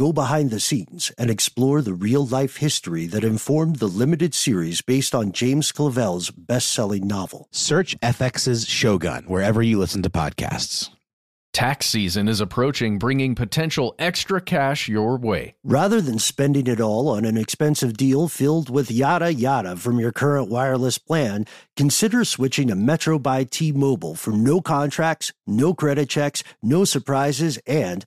go behind the scenes, and explore the real life history that informed the limited series based on James Clavell's best selling novel. Search FX's Shogun wherever you listen to podcasts. Tax season is approaching, bringing potential extra cash your way. Rather than spending it all on an expensive deal filled with yada yada from your current wireless plan, consider switching to Metro by T Mobile for no contracts, no credit checks, no surprises, and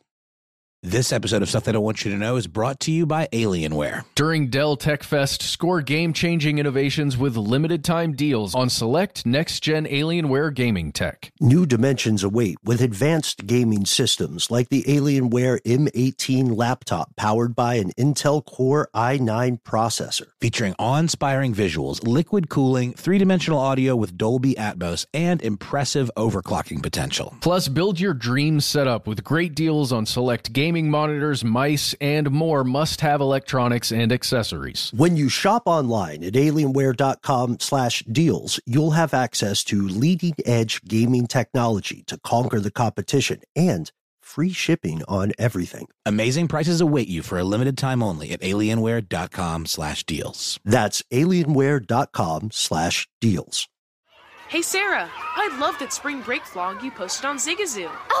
This episode of Stuff They Don't Want You to Know is brought to you by Alienware. During Dell Tech Fest, score game changing innovations with limited time deals on select next gen Alienware gaming tech. New dimensions await with advanced gaming systems like the Alienware M18 laptop powered by an Intel Core i9 processor. Featuring awe inspiring visuals, liquid cooling, three dimensional audio with Dolby Atmos, and impressive overclocking potential. Plus, build your dream setup with great deals on select gaming monitors, mice, and more must have electronics and accessories. When you shop online at alienware.com slash deals, you'll have access to leading edge gaming technology to conquer the competition and free shipping on everything. Amazing prices await you for a limited time only at alienware.com slash deals. That's alienware.com slash deals. Hey Sarah, I love that spring break vlog you posted on Zigazoo. Oh,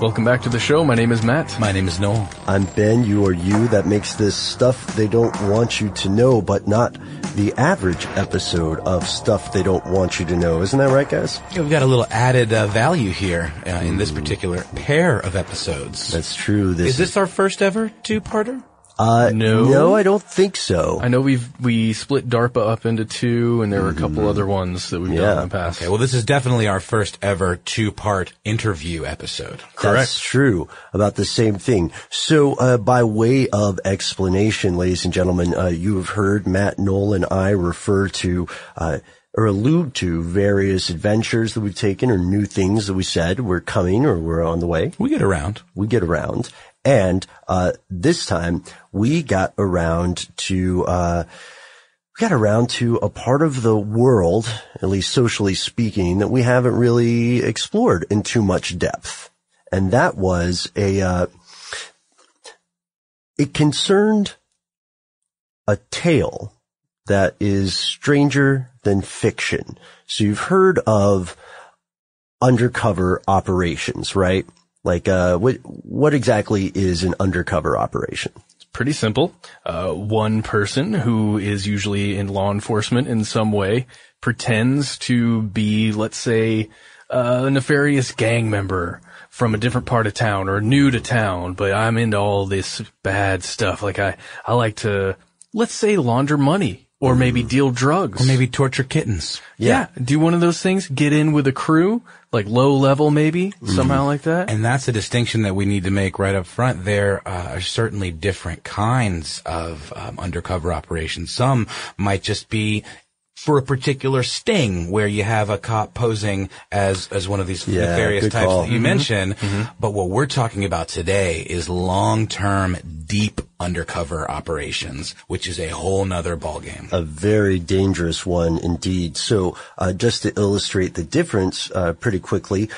Welcome back to the show. My name is Matt. My name is Noel. I'm Ben, you are you. That makes this stuff they don't want you to know, but not the average episode of stuff they don't want you to know. Isn't that right, guys? Yeah, we've got a little added uh, value here uh, in this particular pair of episodes. That's true. This is this our first ever two-parter? Uh, No. no, I don't think so. I know we've we split DARPA up into two, and there were a couple other ones that we've done in the past. Okay, well, this is definitely our first ever two-part interview episode. Correct. That's true about the same thing. So, uh, by way of explanation, ladies and gentlemen, uh, you have heard Matt, Noel, and I refer to, uh, or allude to various adventures that we've taken or new things that we said were coming or were on the way. We get around. We get around. And, uh, this time we got around to, uh, we got around to a part of the world, at least socially speaking, that we haven't really explored in too much depth. And that was a, uh, it concerned a tale that is stranger than fiction. So you've heard of undercover operations, right? Like, uh, what, what exactly is an undercover operation? It's pretty simple. Uh, one person who is usually in law enforcement in some way pretends to be, let's say, uh, a nefarious gang member from a different part of town or new to town, but I'm into all this bad stuff. Like I, I like to, let's say launder money or maybe deal drugs. Or maybe torture kittens. yeah. Do one of those things, get in with a crew, like low level maybe, somehow like that. And that's a distinction that we need to make right up front. There uh, are certainly different kinds of um, undercover operations. Some might just be for a particular sting where you have a cop posing as, as one of these Yeah, nefarious types call. that you mentioned. But what we're talking about today is long-term, deep undercover operations, which is a whole nother ballgame. a very dangerous one indeed. So, uh, just to illustrate the difference, uh, pretty quickly,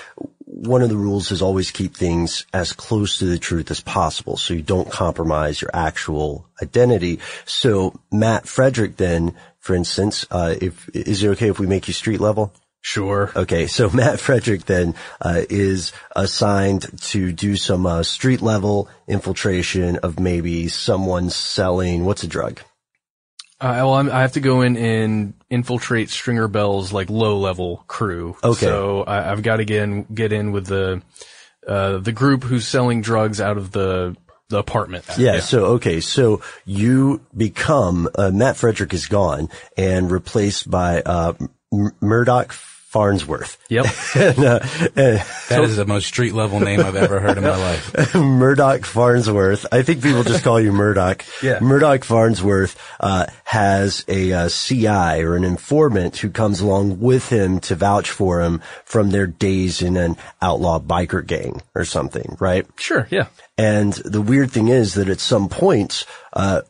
one of the rules is always keep things as close to the truth as possible, so you don't compromise your actual identity. So, Matt Frederick, then, for instance, uh, if is it okay if we make you street level? Sure. Okay, so Matt Frederick then uh, is assigned to do some uh, street level infiltration of maybe someone selling what's a drug. Uh, well, I'm, I have to go in and infiltrate Stringer Bell's like low level crew. Okay. So I, I've got to get in, get in with the, uh, the group who's selling drugs out of the, the apartment. Yeah, So okay, so you become uh, Matt Frederick is gone and replaced by uh, M- Murdoch Farnsworth. Yep. and, uh, and That is the most street level name I've ever heard in my life. Murdoch Farnsworth. I think people just call you Murdoch. Yeah. Murdoch Farnsworth uh, has a, uh CI or an informant who comes along with him to vouch for him from their days in an outlaw biker gang or something, right? Sure. Yeah. And the weird thing is that at some points, uh,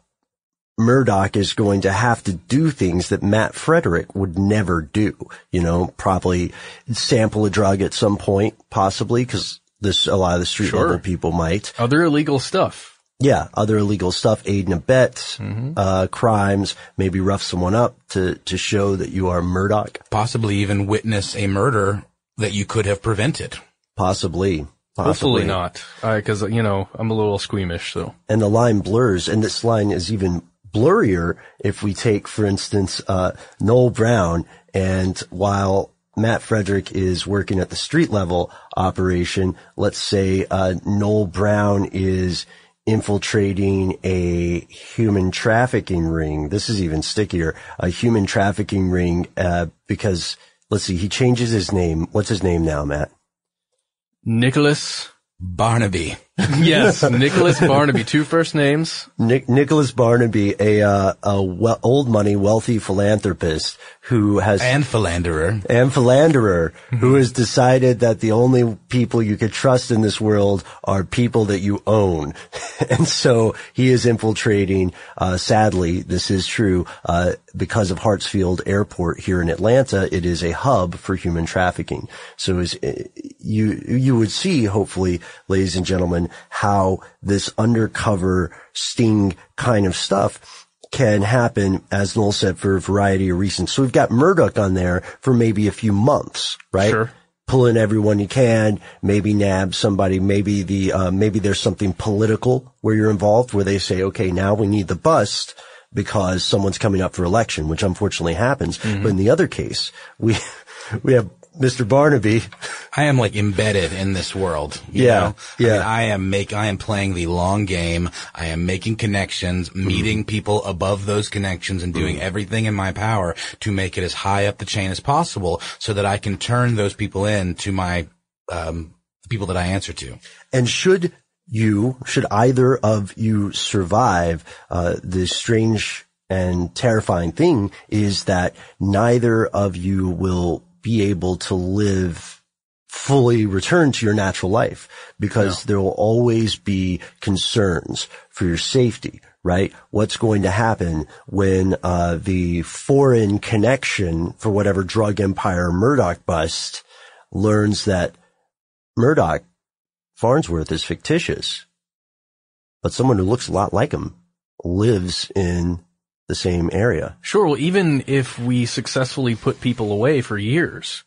Murdoch is going to have to do things that Matt Frederick would never do. You know, probably sample a drug at some point, possibly, because this a lot of the street Sure. level people might. Other illegal stuff. Yeah, other illegal stuff, aid and abet, uh, crimes, maybe rough someone up to to show that you are Murdoch, Possibly even witness a murder that you could have prevented. possibly. Possibly Hopefully not. Cause, you know, I'm a little squeamish, so. and the line blurs, and this line is even blurrier if we take, for instance, uh, Noel Brown, and while Matt Frederick is working at the street level operation, let's say, uh, Noel Brown is infiltrating a human trafficking ring. This is even stickier, a human trafficking ring, uh, because let's see, he changes his name. What's his name now, Matt? Nicholas. Barnaby. Yes. Nicholas Barnaby. Two first names. Nick, Nicholas Barnaby, a, uh, a we- old money, wealthy philanthropist who has And philanderer. and philanderer who has decided that the only people you could trust in this world are people that you own. and so he is infiltrating, uh, sadly, this is true, uh, because of Hartsfield Airport here in Atlanta, it is a hub for human trafficking. So is, uh, you, you would see, hopefully, ladies and gentlemen, how this undercover sting kind of stuff can happen, as Noel said, for a variety of reasons. So we've got Murdoch on there for maybe a few months, right? Sure. Pull in everyone you can, maybe nab somebody, maybe the, uh, maybe there's something political where you're involved where they say, okay, now we need the bust because someone's coming up for election, which unfortunately happens. But in the other case, we, we have Mr. Barnaby. I am like embedded in this world. you Yeah, know? I yeah. mean, I am make, I am playing the long game. I am making connections, Mm-hmm. meeting people above those connections and doing everything in my power to make it as high up the chain as possible so that I can turn those people in to my, um, people that I answer to. And should you, should either of you survive, uh, the strange and terrifying thing is that neither of you will be able to live fully return to your natural life because there will always be concerns for your safety, right? What's going to happen when, uh, the foreign connection for whatever drug empire Murdoch bust learns that Murdoch Farnsworth is fictitious, but someone who looks a lot like him lives in the same area. Sure. Well, even if we successfully put people away for years,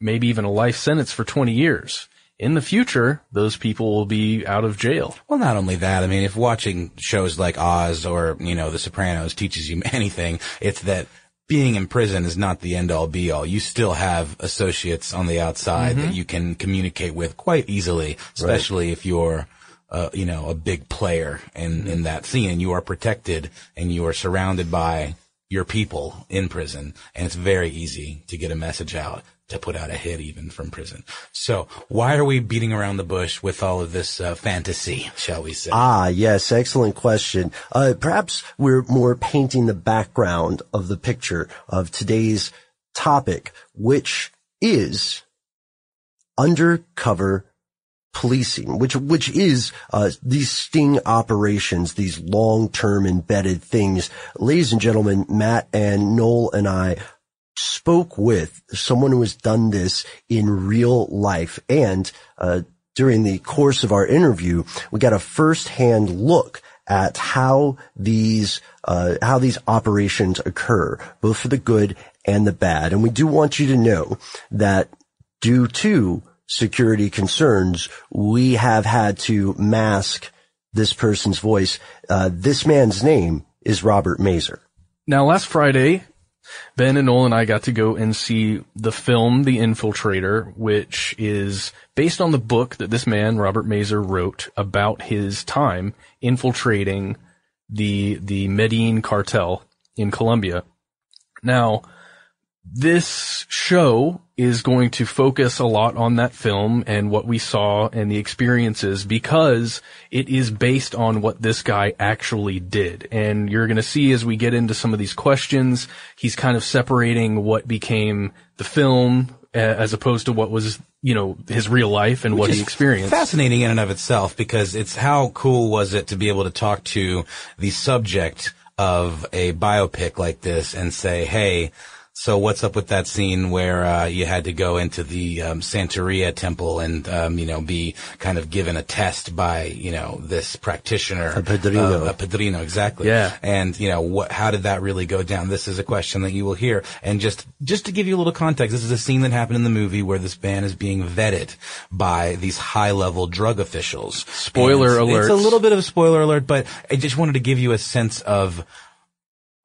maybe even a life sentence for 20 years, in the future, those people will be out of jail. Well, not only that, I mean, if watching shows like Oz or, you know, The Sopranos teaches you anything, it's that being in prison is not the end all be all. You still have associates on the outside that you can communicate with quite easily, especially if you're, uh, you know, a big player in, in that scene and you are protected and you are surrounded by your people in prison. And it's very easy to get a message out to put out a hit even from prison. So why are we beating around the bush with all of this uh, fantasy, shall we say? Ah, yes, excellent question. Uh, perhaps we're more painting the background of the picture of today's topic, which is undercover policing, which which is uh, these sting operations, these long-term embedded things. Ladies and gentlemen, Matt and Noel and I spoke with someone who has done this in real life, and uh, during the course of our interview, we got a first-hand look at how these uh, how these operations occur, both for the good and the bad. And we do want you to know that due to security concerns, we have had to mask this person's voice. Uh, this man's name is Robert Mazur. Now, last Friday, Ben and Noel and I got to go and see the film The Infiltrator, which is based on the book that this man, Robert Mazur, wrote about his time infiltrating the, the Medellin cartel in Colombia. Now, this show is going to focus a lot on that film and what we saw and the experiences because it is based on what this guy actually did. And you're going to see as we get into some of these questions, he's kind of separating what became the film as opposed to what was, you know, his real life and Which what he experienced. Fascinating in and of itself because it's how cool was it to be able to talk to the subject of a biopic like this and say, hey, so what's up with that scene where uh, you had to go into the um, Santeria temple and um, you know be kind of given a test by you know this practitioner, A padrino. uh, a padrino, exactly. Yeah. And you know what? How did that really go down? This is a question that you will hear. And just just to give you a little context, this is a scene that happened in the movie where this man is being vetted by these high level drug officials. Spoiler alert. It's a little bit of a spoiler alert, but I just wanted to give you a sense of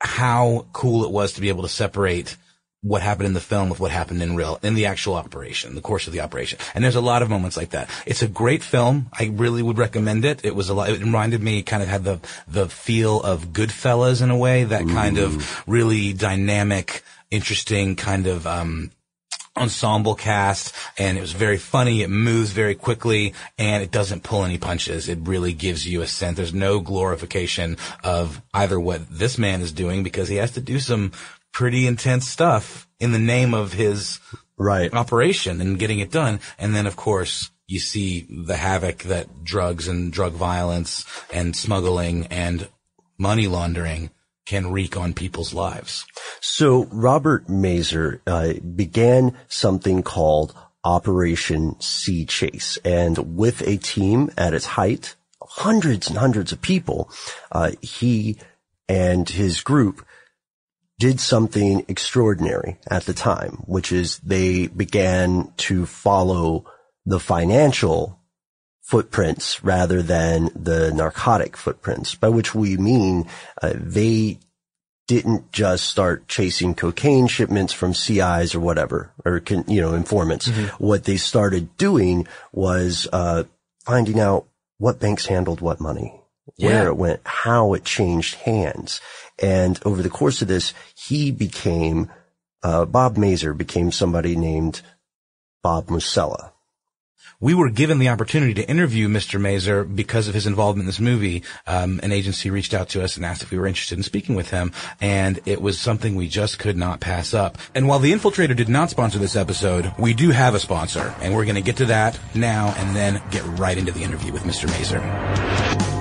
how cool it was to be able to separate what happened in the film with what happened in real, in the actual operation, the course of the operation. And there's a lot of moments like that. It's a great film. I really would recommend it. It was a lot, it reminded me, kind of had the, the feel of Goodfellas in a way, that kind of really dynamic, interesting kind of, um, ensemble cast and it was very funny. It moves very quickly and it doesn't pull any punches. It really gives you a sense. There's no glorification of either what this man is doing because he has to do some pretty intense stuff in the name of his Right. operation and getting it done. And then of course you see the havoc that drugs and drug violence and smuggling and money laundering can wreak on people's lives. So Robert Mazur uh, began something called Operation C-Chase, and with a team at its height, hundreds and hundreds of people, uh, he and his group did something extraordinary at the time, which is they began to follow the financial footprints rather than the narcotic footprints, by which we mean uh, they didn't just start chasing cocaine shipments from CIs or whatever, or con, you know informants. What they started doing was uh, finding out what banks handled what money, where it went, how it changed hands, and over the course of this, he became uh, Bob Mazur became somebody named Bob Musella. we were given the opportunity to interview Mr. Mazur because of his involvement in this movie. Um, an agency reached out to us and asked if we were interested in speaking with him, and it was something we just could not pass up. And while The Infiltrator did not sponsor this episode, we do have a sponsor, and we're going to get to that now and then get right into the interview with Mr. Mazur.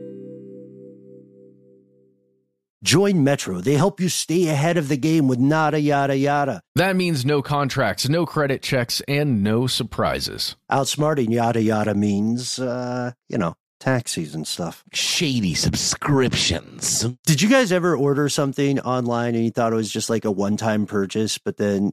Join Metro. They help you stay ahead of the game with nada yada yada. That means no contracts, no credit checks, and no surprises. Outsmarting yada yada means, uh, you know, taxis and stuff. Shady subscriptions. Did you guys ever order something online and you thought it was just like a one time purchase, but then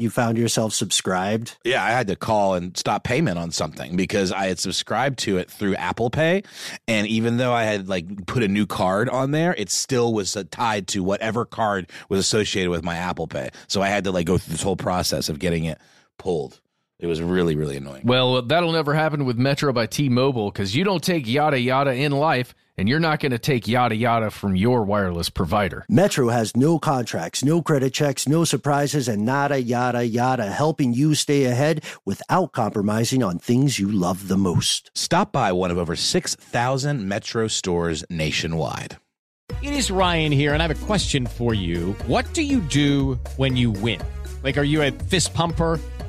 you found yourself subscribed? Yeah, I had to call and stop payment on something because I had subscribed to it through Apple Pay. And even though I had like put a new card on there, it still was tied to whatever card was associated with my Apple Pay. So I had to like go through this whole process of getting it pulled. It was really, really annoying. Well, uh, that'll never happen with Metro by T Mobile because you don't take yada yada in life, and you're not going to take yada yada from your wireless provider. Metro has no contracts, no credit checks, no surprises, and nada yada yada, helping you stay ahead without compromising on things you love the most. Stop by one of over 6,000 Metro stores nationwide. It is Ryan here, and I have a question for you. What do you do when you win? Like, are you a fist pumper?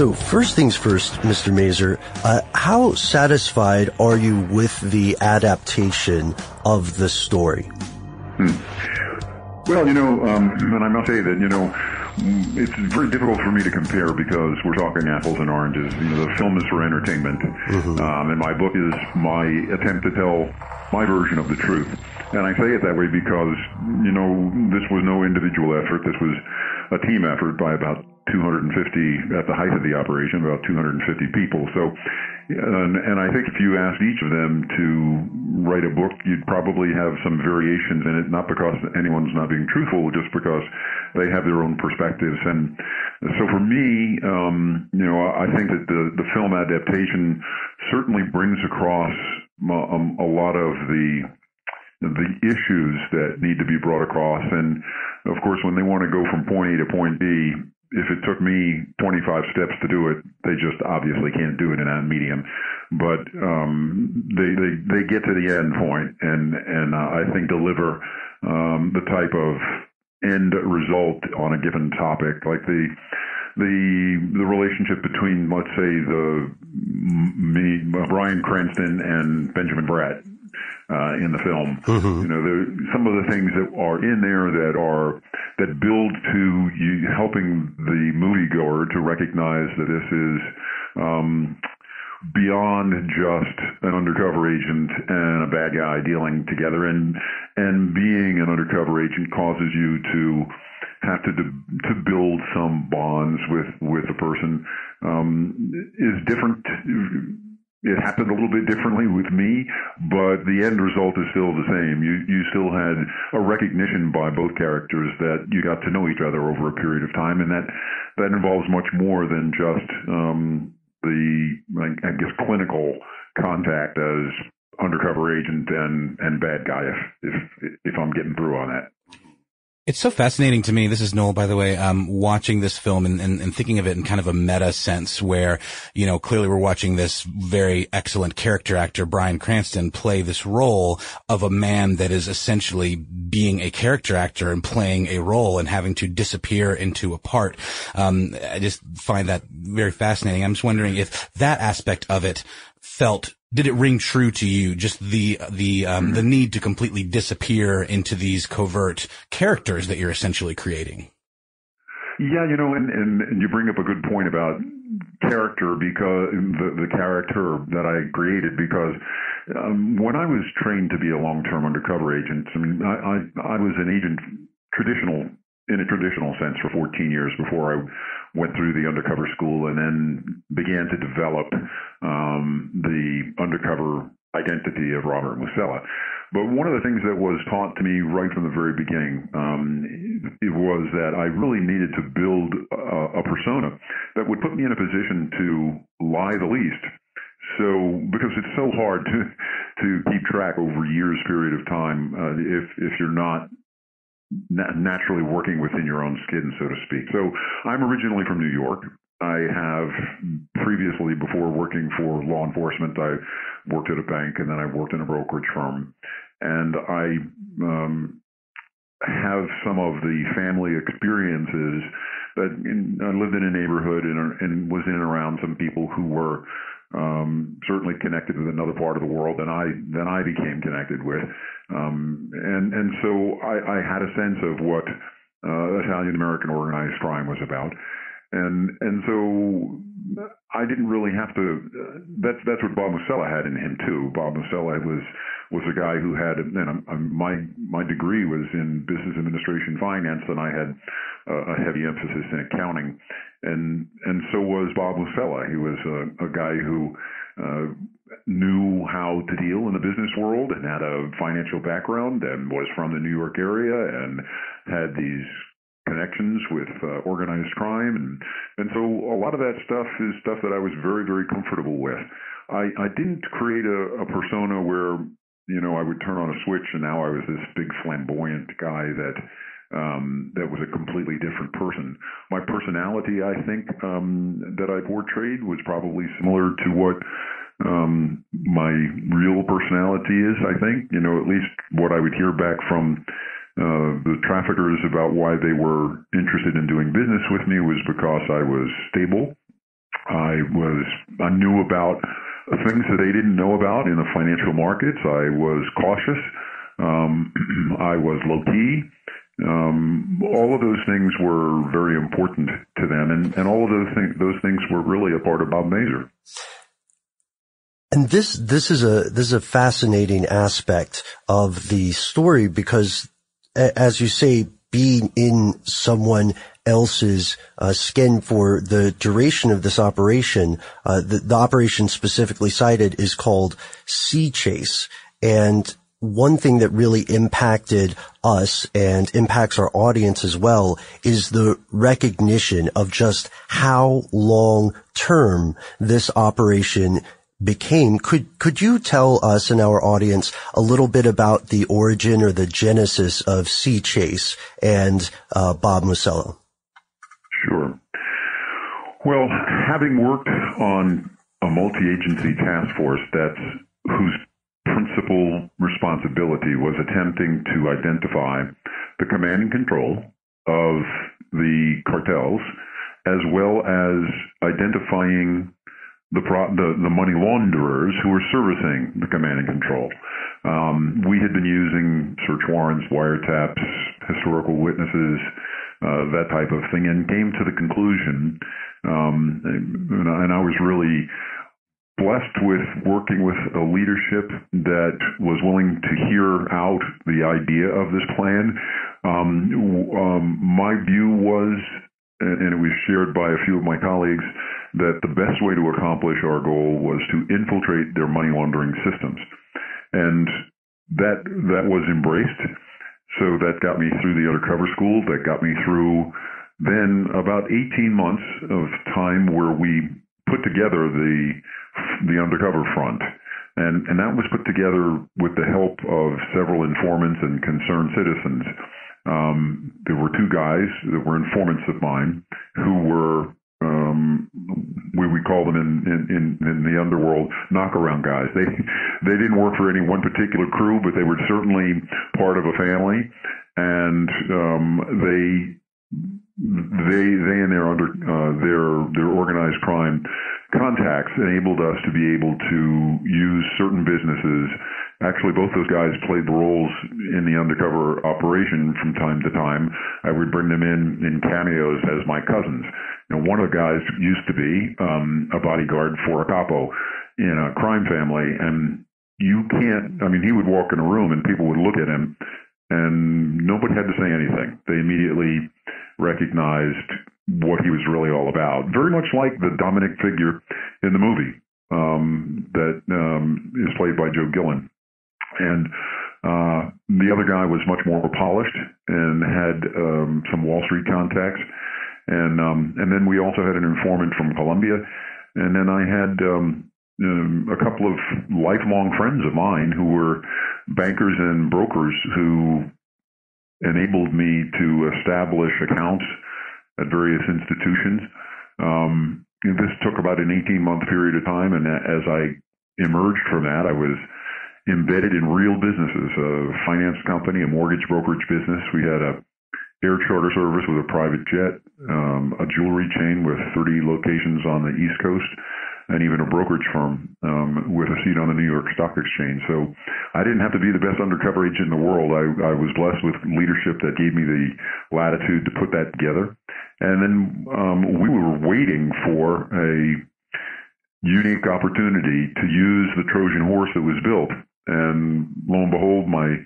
So, first things first, Mr. Mazur, uh, how satisfied are you with the adaptation of the story? Hmm. Well, you know, um, and I must say that, you know, it's very difficult for me to compare because we're talking apples and oranges. You know, the film is for entertainment, um, and my book is my attempt to tell my version of the truth. And I say it that way because, you know, this was no individual effort. This was a team effort by about 250 at the height of the operation, about 250 people. So, and, and I think if you asked each of them to write a book, you'd probably have some variations in it, not because anyone's not being truthful, just because they have their own perspectives. And so for me, um, you know, I think that the, the film adaptation certainly brings across um, a lot of the the issues that need to be brought across. And of course, when they want to go from point A to point B, if it took me 25 steps to do it, they just obviously can't do it in that medium. But um, they, they they get to the end point, and and uh, I think deliver um, the type of end result on a given topic, like the the the relationship between let's say the me Bryan Cranston and Benjamin Bratt uh, in the film. You know, the, some of the things that are in there that are that build to you helping the moviegoer to recognize that this is um, beyond just an undercover agent and a bad guy dealing together, and and being an undercover agent causes you to have to to build some bonds with with a person um, is different it happened a little bit differently with me, but the end result is still the same. You you still had a recognition by both characters that you got to know each other over a period of time, and that that involves much more than just um, the I guess clinical contact as undercover agent and and bad guy. If if if I'm getting through on that. It's so fascinating to me. This is Noel, by the way, um, watching this film and, and, and, thinking of it in kind of a meta sense where, you know, clearly we're watching this very excellent character actor, Bryan Cranston, play this role of a man that is essentially being a character actor and playing a role and having to disappear into a part. Um, I just find that very fascinating. I'm just wondering if that aspect of it felt did it ring true to you? Just the the um, the need to completely disappear into these covert characters that you're essentially creating. Yeah, you know, and, and, and you bring up a good point about character because the the character that I created because um, when I was trained to be a long term undercover agent, I mean, I, I I was an agent traditional in a traditional sense for 14 years before I went through the undercover school and then began to develop um, the undercover identity of Robert Musella. But one of the things that was taught to me right from the very beginning um, it was that I really needed to build a, a persona that would put me in a position to lie the least. So, because it's so hard to to keep track over years period of time, uh, if if you're not naturally working within your own skin, so to speak. So I'm originally from New York. I have previously, before working for law enforcement, I worked at a bank and then I worked in a brokerage firm. And I um, have some of the family experiences that in, I lived in a neighborhood and, and was in and around some people who were um, certainly connected with another part of the world than I than I became connected with, um, and and so I, I had a sense of what uh, Italian American organized crime was about, and and so I didn't really have to. Uh, that's that's what Bob Musella had in him too. Bob Musella was was a guy who had, and I'm, I'm, my my degree was in business administration finance, and I had a heavy emphasis in accounting, and and so was Bob Musella. He was a, a guy who uh, knew how to deal in the business world and had a financial background and was from the New York area and had these connections with uh, organized crime and and so a lot of that stuff is stuff that I was very very comfortable with. I I didn't create a, a persona where you know I would turn on a switch and now I was this big flamboyant guy that um, that was a completely different person. My personality, I think, um, that I portrayed was probably similar to what um, my real personality is. I think, you know, at least what I would hear back from uh, the traffickers about why they were interested in doing business with me was because I was stable. I was I knew about things that they didn't know about in the financial markets. I was cautious. Um, I was low key. Um, all of those things were very important to them, and, and all of those things those things were really a part of Bob Mazur. And this this is a this is a fascinating aspect of the story because, as you say, being in someone else's uh, skin for the duration of this operation, uh, the, the operation specifically cited is called C-Chase, and one thing that really impacted us and impacts our audience as well is the recognition of just how long term this operation became. Could could you tell us and our audience a little bit about the origin or the genesis of C-Chase and uh, Bob Musella? Sure. Well, having worked on a multi-agency task force that's whose principal responsibility was attempting to identify the command and control of the cartels, as well as identifying the, pro- the, the money launderers who were servicing the command and control. Um, we had been using search warrants, wiretaps, historical witnesses, uh, that type of thing, and came to the conclusion, um, and I was really blessed with working with a leadership that was willing to hear out the idea of this plan. Um, um, my view was, and it was shared by a few of my colleagues, that the best way to accomplish our goal was to infiltrate their money laundering systems, and that that was embraced. So that got me through the undercover school. That got me through then about 18 months of time where we put together the the undercover front, and and that was put together with the help of several informants and concerned citizens. Um, there were two guys that were informants of mine who were um, we we call them in, in, in, in the underworld knockaround guys. They they didn't work for any one particular crew, but they were certainly part of a family, and um, they they they and their under uh, their their organized crime contacts enabled us to be able to use certain businesses. Actually, both those guys played the roles in the undercover operation from time to time. I would bring them in in cameos as my cousins. Now, one of the guys used to be um, a bodyguard for a capo in a crime family, and you can't. I mean, he would walk in a room and people would look at him, and nobody had to say anything. They immediately recognized what he was really all about. Very much like the Dominic figure in the movie um, that um, is played by Joe Gilgun. And uh, the other guy was much more polished and had um, some Wall Street contacts. And um, and then we also had an informant from Colombia. And then I had um, um, a couple of lifelong friends of mine who were bankers and brokers who enabled me to establish accounts at various institutions. Um, this took about an 18 month period of time, and as I emerged from that, I was embedded in real businesses, a finance company, a mortgage brokerage business. We had a air charter service with a private jet, um, a jewelry chain with 30 locations on the East Coast, and even a brokerage firm um, with a seat on the New York Stock Exchange. So I didn't have to be the best undercover agent in the world. I, I was blessed with leadership that gave me the latitude to put that together. And then um, we were waiting for a unique opportunity to use the Trojan horse that was built. And lo and behold, my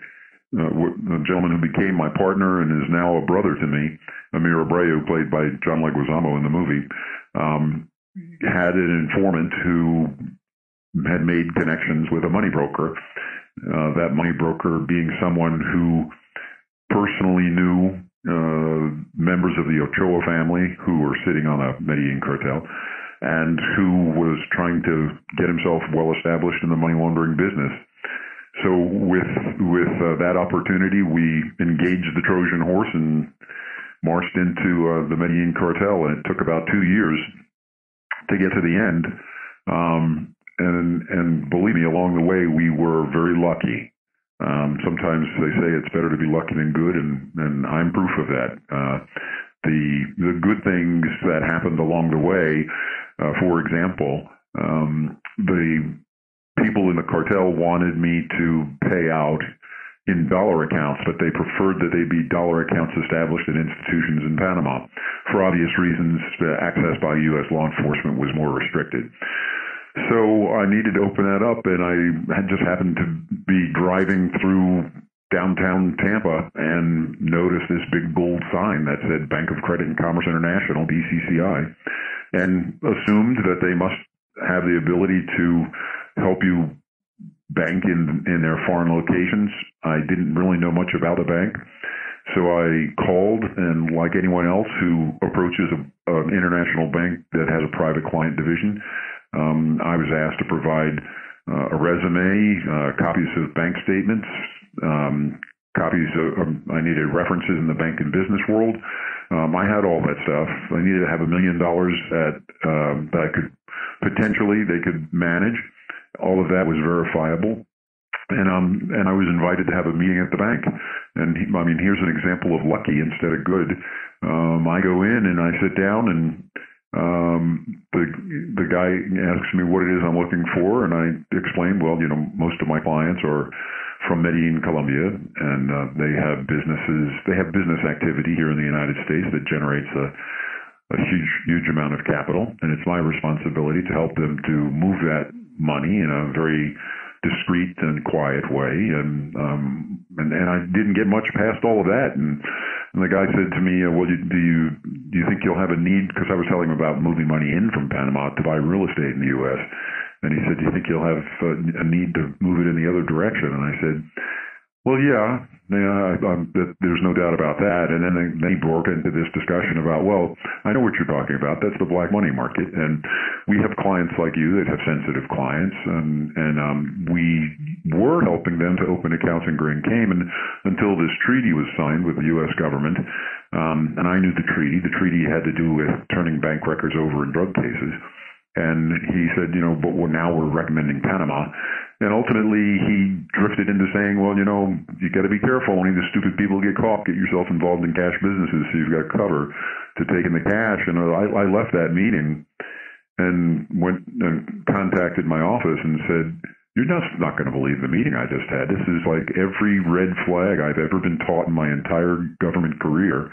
uh, the gentleman who became my partner and is now a brother to me, Emir Abreu, played by John Leguizamo in the movie, um, had an informant who had made connections with a money broker. Uh, that money broker being someone who personally knew uh, members of the Ochoa family who were sitting on a Medellin cartel and who was trying to get himself well established in the money laundering business. So with with uh, that opportunity, we engaged the Trojan horse and marched into uh, the Medellin cartel, and it took about two years to get to the end. Um, and and believe me, along the way, we were very lucky. Um, sometimes they say it's better to be lucky than good, and and I'm proof of that. Uh, the the good things that happened along the way, uh, for example, um, the people in the cartel wanted me to pay out in dollar accounts, but they preferred that they be dollar accounts established in institutions in Panama. For obvious reasons, access by U.S. law enforcement was more restricted. So I needed to open that up, and I had just happened to be driving through downtown Tampa and noticed this big gold sign that said Bank of Credit and Commerce International, BCCI, and assumed that they must have the ability to help you bank in in their foreign locations. I didn't really know much about the bank, so I called, and like anyone else who approaches a, an international bank that has a private client division, um, I was asked to provide uh, a resume, uh, copies of bank statements, um, copies of, um, I needed references in the bank and business world. Um, I had all that stuff. I needed to have a million dollars that um, that I could potentially they could manage. All of that was verifiable. And um and I was invited to have a meeting at the bank, and he, I mean here's an example of lucky instead of good. Um, I go in and I sit down and um, the the guy asks me what it is I'm looking for, and I explain, well, you know, most of my clients are from Medellin, Colombia, and uh, they have businesses, they have business activity here in the United States that generates a, a huge, huge amount of capital, and it's my responsibility to help them to move that money in a very discreet and quiet way and um and and I didn't get much past all of that. And, and the guy said to me uh, well do you do you think you'll have a need? Because I was telling him about moving money in from Panama to buy real estate in the US and he said do you think you'll have uh, a need to move it in the other direction? And I said Well, yeah, yeah, I, there's no doubt about that. And then they, they broke into this discussion about, well, I know what you're talking about. That's the black money market, and we have clients like you that have sensitive clients, and and um, we were helping them to open accounts in Grand Cayman until this treaty was signed with the U.S. government. Um, and I knew the treaty. The treaty had to do with turning bank records over in drug cases. And he said, you know, but we're, now we're recommending Panama. And ultimately, he drifted into saying, well, you know, you got to be careful. Only the stupid people get caught. Get yourself involved in cash businesses so you've got cover to take in the cash. And I, I left that meeting and went and contacted my office and said, you're just not going to believe the meeting I just had. This is like every red flag I've ever been taught in my entire government career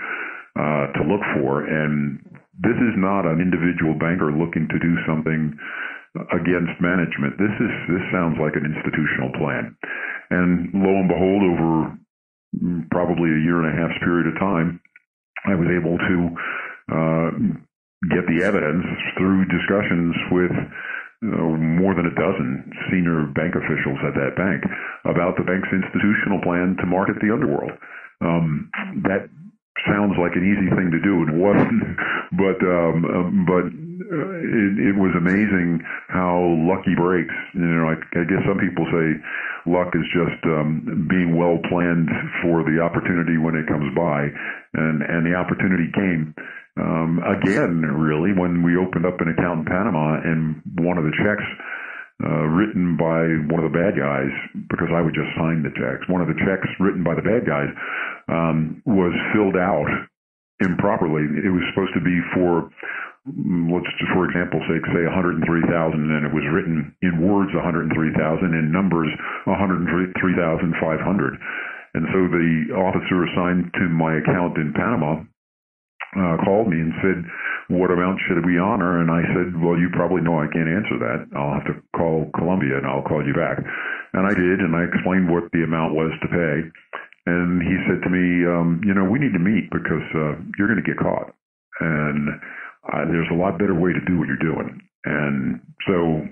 uh, to look for. And this is not an individual banker looking to do something against management. This is this sounds like an institutional plan. And lo and behold, over probably a year and a half's period of time, I was able to uh, get the evidence through discussions with uh, more than a dozen senior bank officials at that bank about the bank's institutional plan to market the underworld. Um, that sounds like an easy thing to do, and wasn't. But um, um, but it, it was amazing how lucky breaks. You know, I, I guess some people say luck is just um, being well planned for the opportunity when it comes by, and and the opportunity came. Um, again, really, when we opened up an account in Panama, and one of the checks uh, written by one of the bad guys because I would just sign the checks. One of the checks written by the bad guys um, was filled out improperly. It was supposed to be for, let's just for example sake, say 103,000, and it was written in words 103,000, in numbers 103,500. And so the officer assigned to my account in Panama uh, called me and said, "What amount should we honor?" And I said, "Well, you probably know I can't answer that. I'll have to call Colombia and I'll call you back." And I did, and I explained what the amount was to pay. And he said to me, um, "You know, we need to meet because uh, you're going to get caught, and uh, there's a lot better way to do what you're doing." And so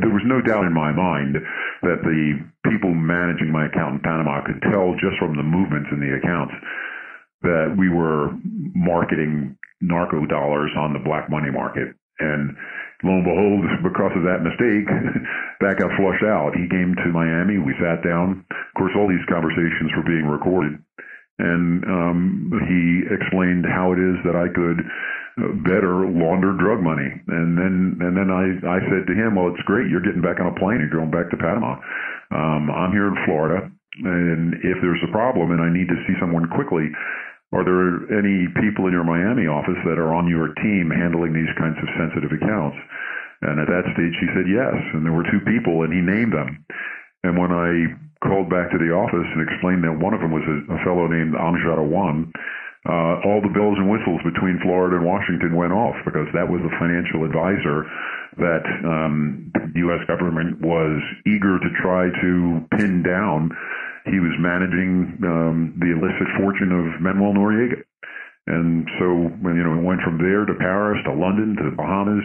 there was no doubt in my mind that the people managing my account in Panama could tell just from the movements in the accounts that we were marketing narco dollars on the black money market. And lo and behold, because of that mistake, that got flushed out. He came to Miami. We sat down. Of course, all these conversations were being recorded. And um, he explained how it is that I could uh, better launder drug money. And then and then I, I said to him, well, it's great. You're getting back on a plane You're going back to Panama. Um, I'm here in Florida. And if there's a problem and I need to see someone quickly, are there any people in your Miami office that are on your team handling these kinds of sensitive accounts? And at that stage, he said yes. And there were two people, and he named them. And when I called back to the office and explained that one of them was a, a fellow named Amjad Awan, uh, all the bells and whistles between Florida and Washington went off because that was the financial advisor that um, the U.S. government was eager to try to pin down he was managing um, the illicit fortune of Manuel Noriega. And so, you know, it went from there to Paris, to London, to the Bahamas,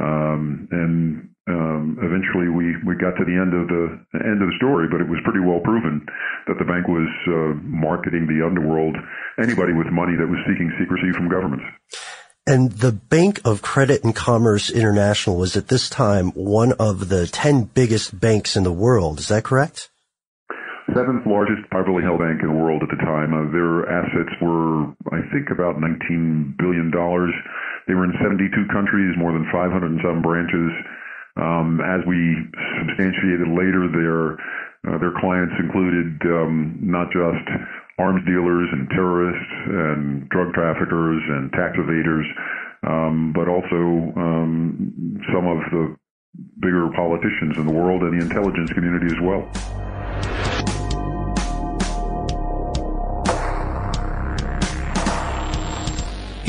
um, and um, eventually we, we got to the end of the end of the story. But it was pretty well proven that the bank was uh, marketing the underworld anybody with money that was seeking secrecy from governments. And the Bank of Credit and Commerce International was at this time one of the 10 biggest banks in the world. Is that correct? seventh largest privately held bank in the world at the time. Uh, their assets were, I think, about $19 billion. They were in 72 countries, more than 500 and some branches. Um, as we substantiated later, their uh, their clients included um, not just arms dealers and terrorists and drug traffickers and tax evaders, um, but also um, some of the bigger politicians in the world and the intelligence community as well.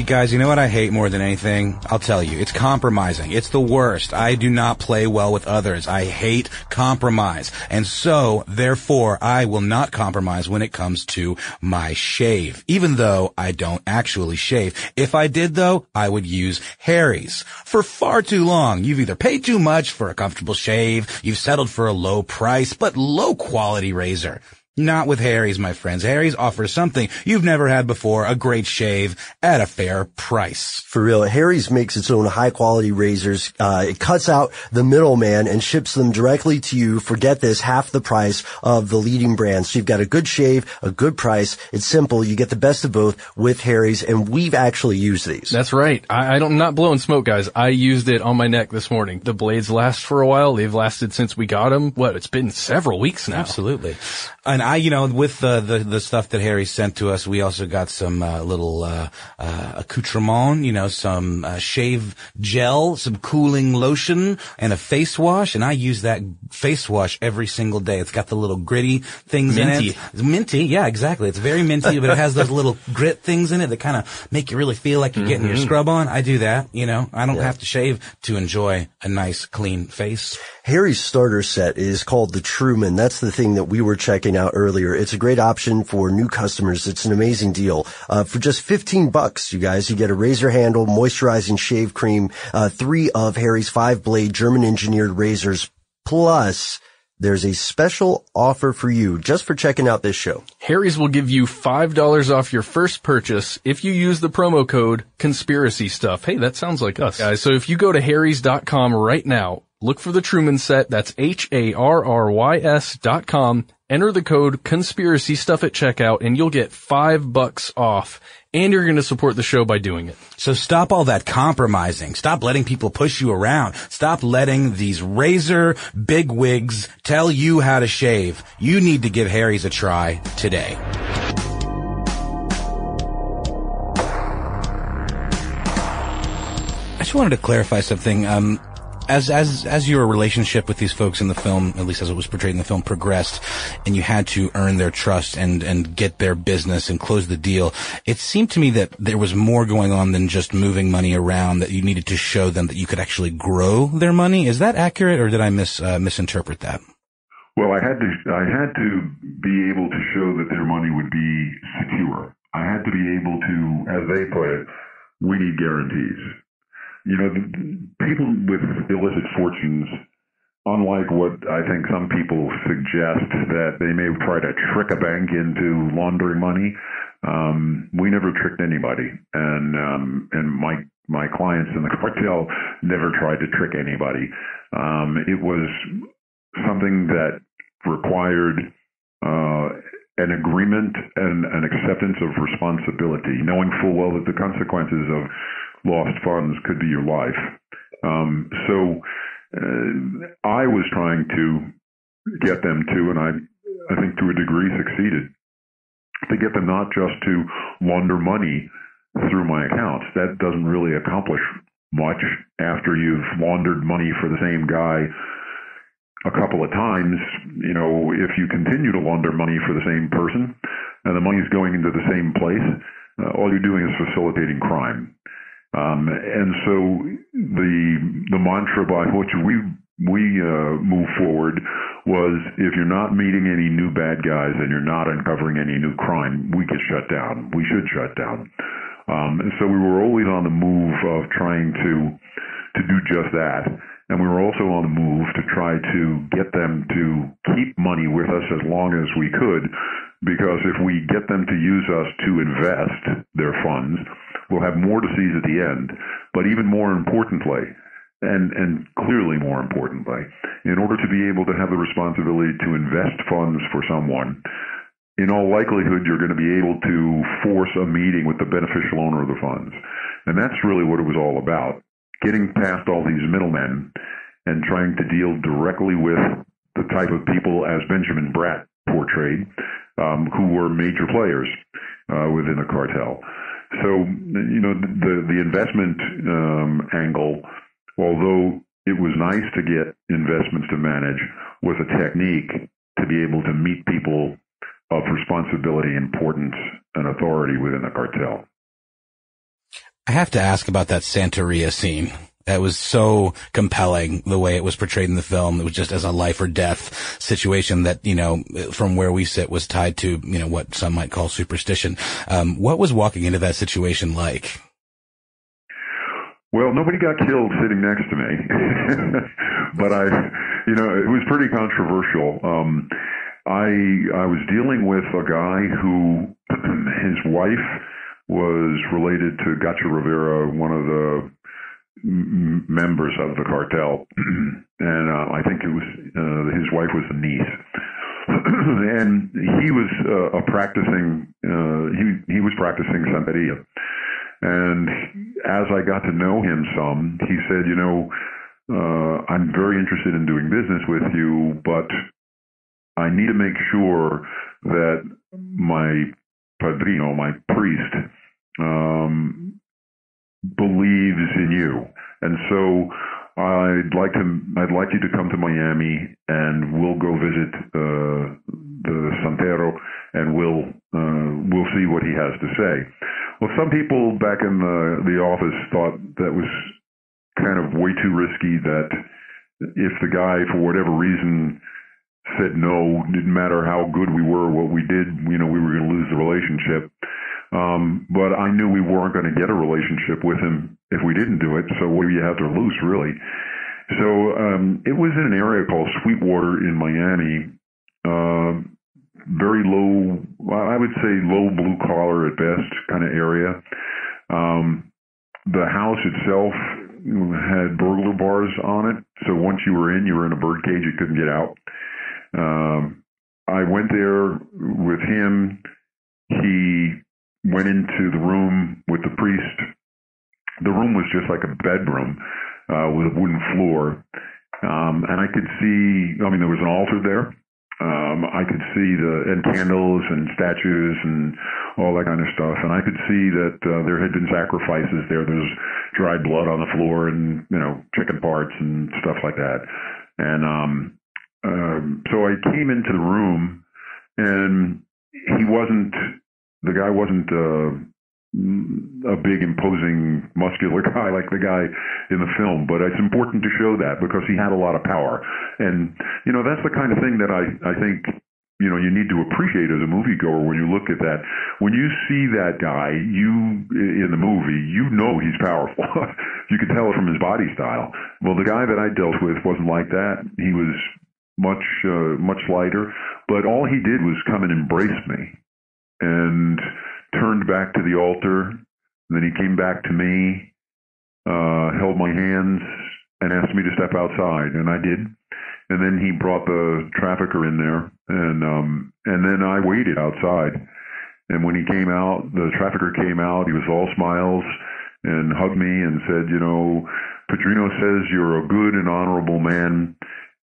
You guys, you know what I hate more than anything? I'll tell you. It's compromising. It's the worst. I do not play well with others. I hate compromise. And so, therefore, I will not compromise when it comes to my shave. Even though I don't actually shave. If I did though, I would use Harry's. For far too long, you've either paid too much for a comfortable shave, you've settled for a low price, but low quality razor. Not with Harry's, my friends. Harry's offers something you've never had before, a great shave at a fair price. For real, Harry's makes its own high quality razors. Uh, it cuts out the middleman and ships them directly to you for get this half the price of the leading brand. So you've got a good shave, a good price. It's simple. You get the best of both with Harry's and we've actually used these. That's right. I, I don't, I'm not blowing smoke, guys. I used it on my neck this morning. The blades last for a while. They've lasted since we got them. What? It's been several weeks now. Absolutely. And I, you know, with the, the, the stuff that Harry sent to us, we also got some, uh, little, uh, uh, accoutrement, you know, some, uh, shave gel, some cooling lotion, and a face wash. And I use that face wash every single day. It's got the little gritty things in it. It's minty. Yeah, exactly. It's very minty, but it has those little grit things in it that kind of make you really feel like you're getting your Mhm. scrub on. I do that, you know. I don't Yeah. have to shave to enjoy a nice, clean face. Harry's starter set is called the Truman. That's the thing that we were checking out earlier. It's a great option for new customers. It's an amazing deal. Uh, for just 15 bucks, you guys, you get a razor handle, moisturizing shave cream, uh, three of Harry's five blade German engineered razors, plus there's a special offer for you just for checking out this show. Harry's will give you $5 off your first purchase if you use the promo code conspiracy stuff. Hey, that sounds like us, guys. So if you go to harrys.com right now, look for the Truman set. That's H-A-R-R-Y-S dot com. Enter the code conspiracy stuff at checkout and you'll get five bucks off. And you're going to support the show by doing it. So stop all that compromising. Stop letting people push you around. Stop letting these razor big wigs tell you how to shave. You need to give Harry's a try today. I just wanted to clarify something. Um, as as as your relationship with these folks in the film, at least as it was portrayed in the film, progressed, and you had to earn their trust and and get their business and close the deal, it seemed to me that there was more going on than just moving money around. That you needed to show them that you could actually grow their money. Is that accurate, or did I mis uh, misinterpret that? Well, I had to I had to be able to show that their money would be secure. I had to be able to, as they put it, we need guarantees. You know, people with illicit fortunes, unlike what I think some people suggest that they may try to trick a bank into laundering money, um, we never tricked anybody, and um, and my my clients in the cartel never tried to trick anybody. Um, it was something that required uh, an agreement and an acceptance of responsibility, knowing full well that the consequences of lost funds could be your life. Um, so uh, I was trying to get them to, and I, I think to a degree succeeded, to get them not just to launder money through my accounts. That doesn't really accomplish much after you've laundered money for the same guy a couple of times, you know, if you continue to launder money for the same person and the money's going into the same place, uh, all you're doing is facilitating crime. Um, and so the the mantra by which we we uh, move forward was if you're not meeting any new bad guys and you're not uncovering any new crime, we get shut down. We should shut down. Um, and so we were always on the move of trying to to do just that. And we were also on the move to try to get them to keep money with us as long as we could, because if we get them to use us to invest their funds, we'll have more seize at the end. But even more importantly, and, and clearly more importantly, in order to be able to have the responsibility to invest funds for someone, in all likelihood, you're going to be able to force a meeting with the beneficial owner of the funds. And that's really what it was all about. Getting past all these middlemen and trying to deal directly with the type of people as Benjamin Bratt portrayed, um, who were major players uh, within the cartel. So, you know, the, the investment um, angle, although it was nice to get investments to manage, was a technique to be able to meet people of responsibility, importance, and authority within the cartel. I have to ask about that Santeria scene. That was so compelling the way it was portrayed in the film. It was just as a life or death situation that, you know, from where we sit was tied to, you know, what some might call superstition. Um, what was walking into that situation like? Well, nobody got killed sitting next to me, but I, you know, it was pretty controversial. Um, I I was dealing with a guy who his wife was related to Gacha Rivera, one of the members of the cartel, and uh, I think it was uh, his wife was a niece. and he was uh, a practicing uh, he he was practicing Santeria. And as I got to know him some, he said, you know, uh, I'm very interested in doing business with you, but I need to make sure that my padrino, my priest, um, believes in you. And so I'd like to, I'd like you to come to Miami and we'll go visit uh, the Santero and we'll uh, we'll see what he has to say. Well, some people back in the the office thought that was kind of way too risky. That if the guy, for whatever reason, said no, didn't matter how good we were, what we did, you know, we were going to lose the relationship. Um, but I knew we weren't going to get a relationship with him if we didn't do it. So what do you have to lose, really? So um, it was in an area called Sweetwater in Miami. Uh, very low, I would say low blue collar at best kind of area. Um, the house itself had burglar bars on it, so once you were in, you were in a bird cage. You couldn't get out. Um, I went there with him. He went into the room with the priest. The room was just like a bedroom uh, with a wooden floor, um, and I could see. I mean, there was an altar there. Um, I could see the and candles and statues and all that kind of stuff, and I could see that uh, there had been sacrifices there. There's dried blood on the floor and you know chicken parts and stuff like that. And um, um, so I came into the room, and he wasn't the guy wasn't uh, a big imposing muscular guy like the guy in the film but it's important to show that because he had a lot of power. And you know that's the kind of thing that i i think you know you need to appreciate as a moviegoer when you look at that. When you see that guy you in the movie you know he's powerful. You can tell it from his body style. Well the guy that i dealt with wasn't like that. He was much uh, much lighter but all he did was come and embrace me and turned back to the altar. Then he came back to me, uh, held my hands, and asked me to step outside, and I did. And then he brought the trafficker in there, and um, and then I waited outside. And when he came out, the trafficker came out. He was all smiles and hugged me and said, you know, Padrino says you're a good and honorable man,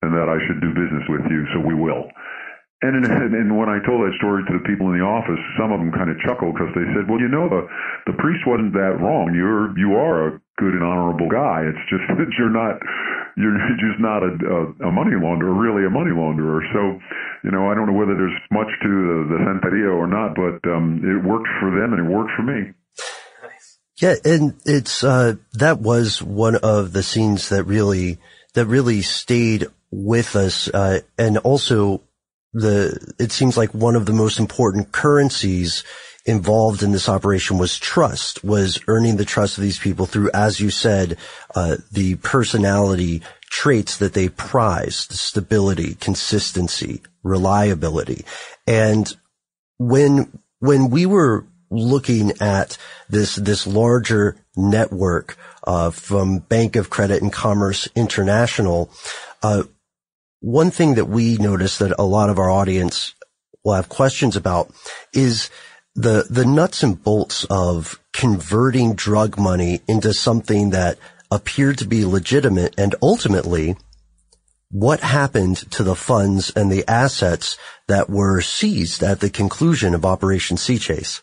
and that I should do business with you, so we will. And, in, and when I told that story to the people in the office, some of them kind of chuckled because they said, "Well, you know, the the priest wasn't that wrong. You're you are a good and honorable guy. It's just that you're not you're just not a, a, a money launderer, really a money launderer. So, you know, I don't know whether there's much to the, the Santeria or not, but um, it worked for them and it worked for me. Yeah, and it's uh, that was one of the scenes that really that really stayed with us, uh, and also the it seems like one of the most important currencies involved in this operation was trust, was earning the trust of these people through, as you said, uh, the personality traits that they prized, stability, consistency, reliability. And when, when we were looking at this, this larger network, uh, from Bank of Credit and Commerce International, uh, one thing that we notice that a lot of our audience will have questions about is the, the nuts and bolts of converting drug money into something that appeared to be legitimate and ultimately what happened to the funds and the assets that were seized at the conclusion of Operation C-Chase.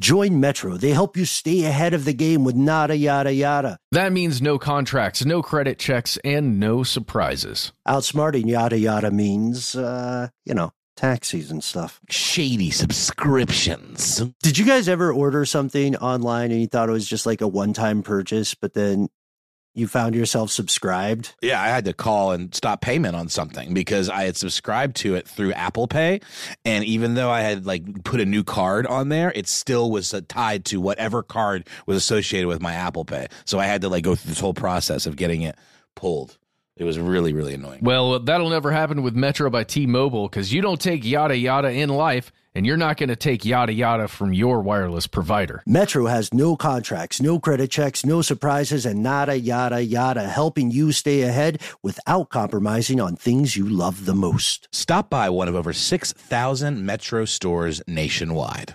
Join Metro. They help you stay ahead of the game with nada yada yada. That means no contracts, no credit checks, and no surprises. Outsmarting yada yada means, uh, you know, taxis and stuff. Shady subscriptions. Did you guys ever order something online and you thought it was just like a one time purchase, but then you found yourself subscribed? Yeah, I had to call and stop payment on something because I had subscribed to it through Apple Pay, and even though I had like put a new card on there, it still was uh, tied to whatever card was associated with my Apple Pay. So I had to like go through this whole process of getting it pulled. It was really really annoying. Well, that'll never happen with Metro by T-Mobile because you don't take yada yada in life, and you're not going to take yada yada from your wireless provider. Metro has no contracts, no credit checks, no surprises, and nada yada yada, helping you stay ahead without compromising on things you love the most. Stop by one of over 6,000 Metro stores nationwide.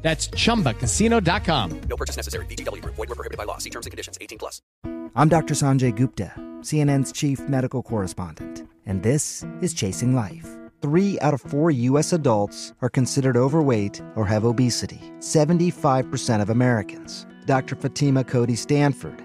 That's chumbacasino.com. No purchase necessary. VGW Group. Void were prohibited by law. See terms and conditions. 18 plus. I'm Dr. Sanjay Gupta, CNN's chief medical correspondent, and this is Chasing Life. Three out of four U.S. adults are considered overweight or have obesity. 75% of Americans. Dr. Fatima Cody Stanford.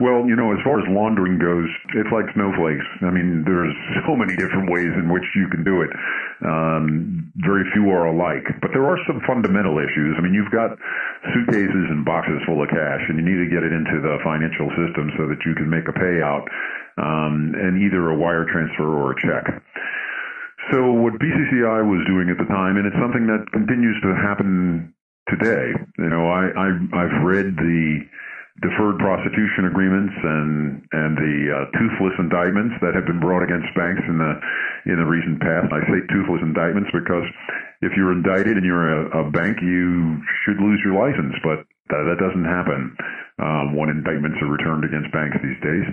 Well, you know, as far as laundering goes, it's like snowflakes. I mean, there's so many different ways in which you can do it. Um, very few are alike, but there are some fundamental issues. I mean, you've got suitcases and boxes full of cash, and you need to get it into the financial system so that you can make a payout, um, and either a wire transfer or a check. So what BCCI was doing at the time, and it's something that continues to happen today. You know, I, I I've read the deferred prosecution agreements and and the uh, toothless indictments that have been brought against banks in the in the recent past. I say toothless indictments because if you're indicted and you're a, a bank, you should lose your license, but that, that doesn't happen um, when indictments are returned against banks these days.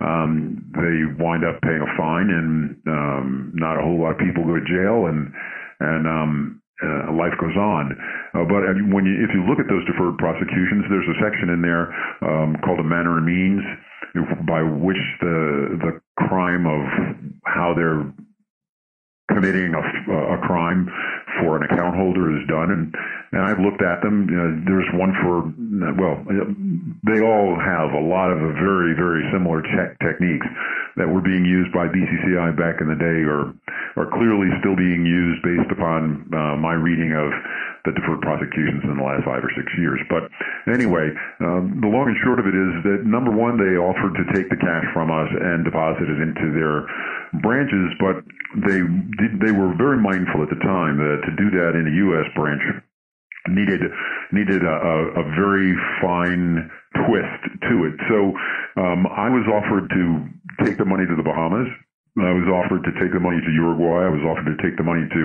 Um, they wind up paying a fine, and um, not a whole lot of people go to jail, and and um, uh, life goes on. Uh, but when you, if you look at those deferred prosecutions, there's a section in there um, called a manner and means by which the the crime of how they're committing a, a crime for an account holder is done, and and I've looked at them. You know, there's one for well, they all have a lot of very very similar tech techniques that were being used by BCCI back in the day, or are clearly still being used based upon uh, my reading of the deferred prosecutions in the last five or six years. But anyway, um, the long and short of it is that number one, they offered to take the cash from us and deposit it into their branches, but they they were very mindful at the time that to do that in a U.S. branch needed needed a, a, very fine twist to it. So um, I was offered to take the money to the Bahamas. I was offered to take the money to Uruguay. I was offered to take the money to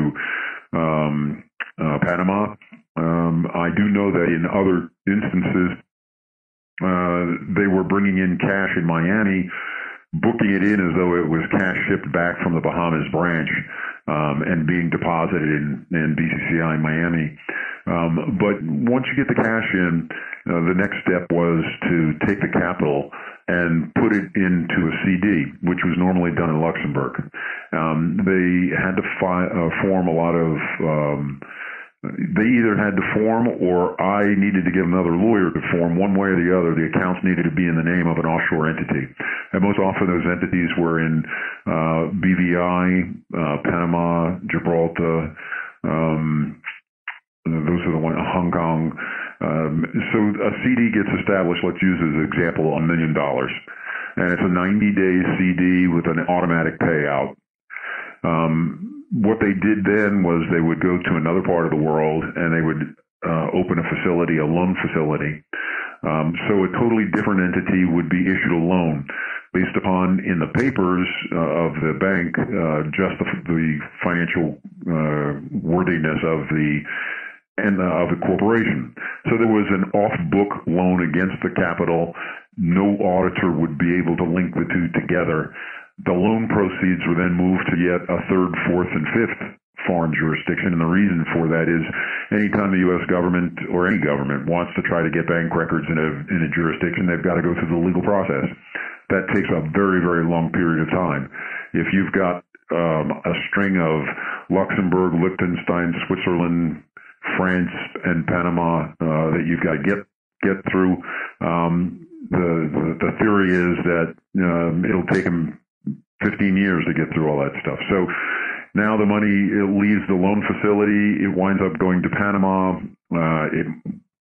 um, uh, Panama. Um, I do know that in other instances, uh, they were bringing in cash in Miami, booking it in as though it was cash shipped back from the Bahamas branch um, and being deposited in, in BCCI Miami. Um, but once you get the cash in, uh, the next step was to take the capital and put it into a CD, which was normally done in Luxembourg. Um, they had to fi- uh, form a lot of um, they either had to form or I needed to get another lawyer to form one way or the other. The accounts needed to be in the name of an offshore entity. And most often those entities were in uh, BVI, uh, Panama, Gibraltar, um, those are the ones, Hong Kong. Um, so a CD gets established, let's use as an example, a million dollars. And it's a 90 day CD with an automatic payout. Um, what they did then was they would go to another part of the world and they would uh, open a facility, a loan facility. Um, so a totally different entity would be issued a loan based upon in the papers uh, of the bank uh, just the, the financial uh, worthiness of the and uh, of the corporation. So there was an off-book loan against the capital. No auditor would be able to link the two together. The loan proceeds were then moved to yet a third, fourth, and fifth foreign jurisdiction. And the reason for that is anytime the U.S. government or any government wants to try to get bank records in a, in a jurisdiction, they've got to go through the legal process. That takes a very, very long period of time. If you've got um, a string of Luxembourg, Liechtenstein, Switzerland, France, and Panama uh, that you've got to get get through, um, the, the the theory is that um, it'll take them 15 years to get through all that stuff. So now the money it leaves the loan facility. It winds up going to Panama. Uh, it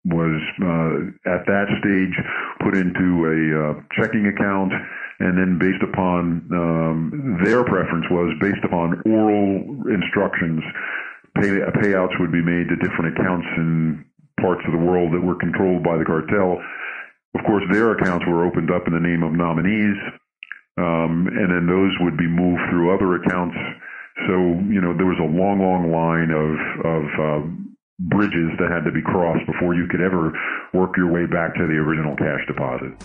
was uh, at that stage put into a uh, checking account, and then based upon um, their preference was based upon oral instructions, pay, payouts would be made to different accounts in parts of the world that were controlled by the cartel. Of course, their accounts were opened up in the name of nominees um, and then those would be moved through other accounts. So you know there was a long, long line of of uh, bridges that had to be crossed before you could ever work your way back to the original cash deposit.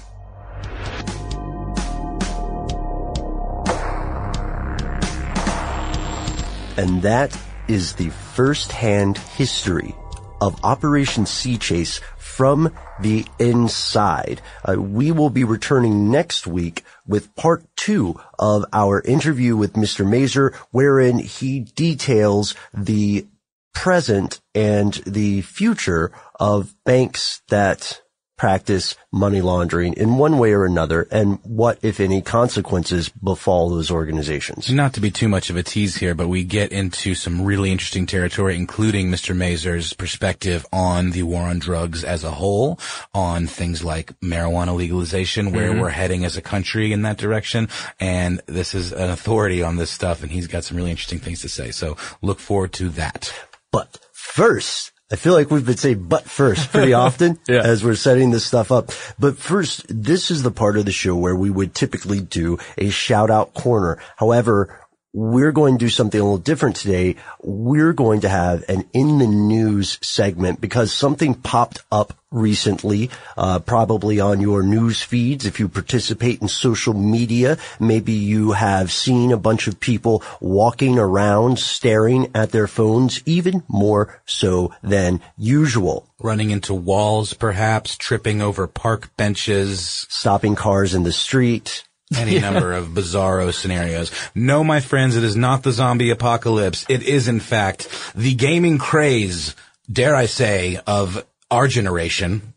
And that is the first-hand history of Operation C-Chase from the inside. Uh, we will be returning next week with part two of our interview with Mr. Mazur, wherein he details the present and the future of banks that practice money laundering in one way or another and what, if any, consequences befall those organizations. Not to be too much of a tease here, but we get into some really interesting territory, including Mr. Mazur's perspective on the war on drugs as a whole, on things like marijuana legalization, where Mhm. we're heading as a country in that direction. And this is an authority on this stuff, and he's got some really interesting things to say. So look forward to that. But first, I feel like we've been saying but first pretty often as we're setting this stuff up. But first, this is the part of the show where we would typically do a shout out corner. However, we're going to do something a little different today. We're going to have an in the news segment because something popped up recently, uh, probably on your news feeds. If you participate in social media, maybe you have seen a bunch of people walking around staring at their phones even more so than usual. Running into walls, perhaps, tripping over park benches, stopping cars in the street. Any Yeah. number of bizarro scenarios. No, my friends, it is not the zombie apocalypse. It is, in fact, the gaming craze, dare I say, of our generation,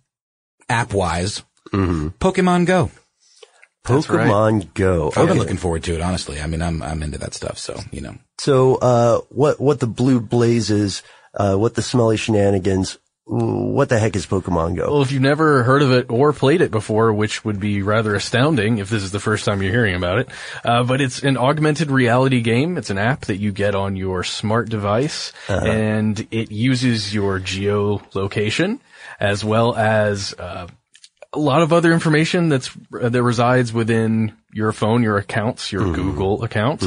app-wise, Pokemon Go. Pokemon Go. I've been looking forward to it, honestly. I mean, I'm, I'm into that stuff, so, you know. So, uh, what, what the blue blazes, uh, what the smelly shenanigans, what the heck is Pokemon Go? Well, if you've never heard of it or played it before, which would be rather astounding if this is the first time you're hearing about it, uh, but it's an augmented reality game. It's an app that you get on your smart device, Uh-huh. and it uses your geolocation as well as uh, a lot of other information that's that resides within your phone, your accounts, your Google account,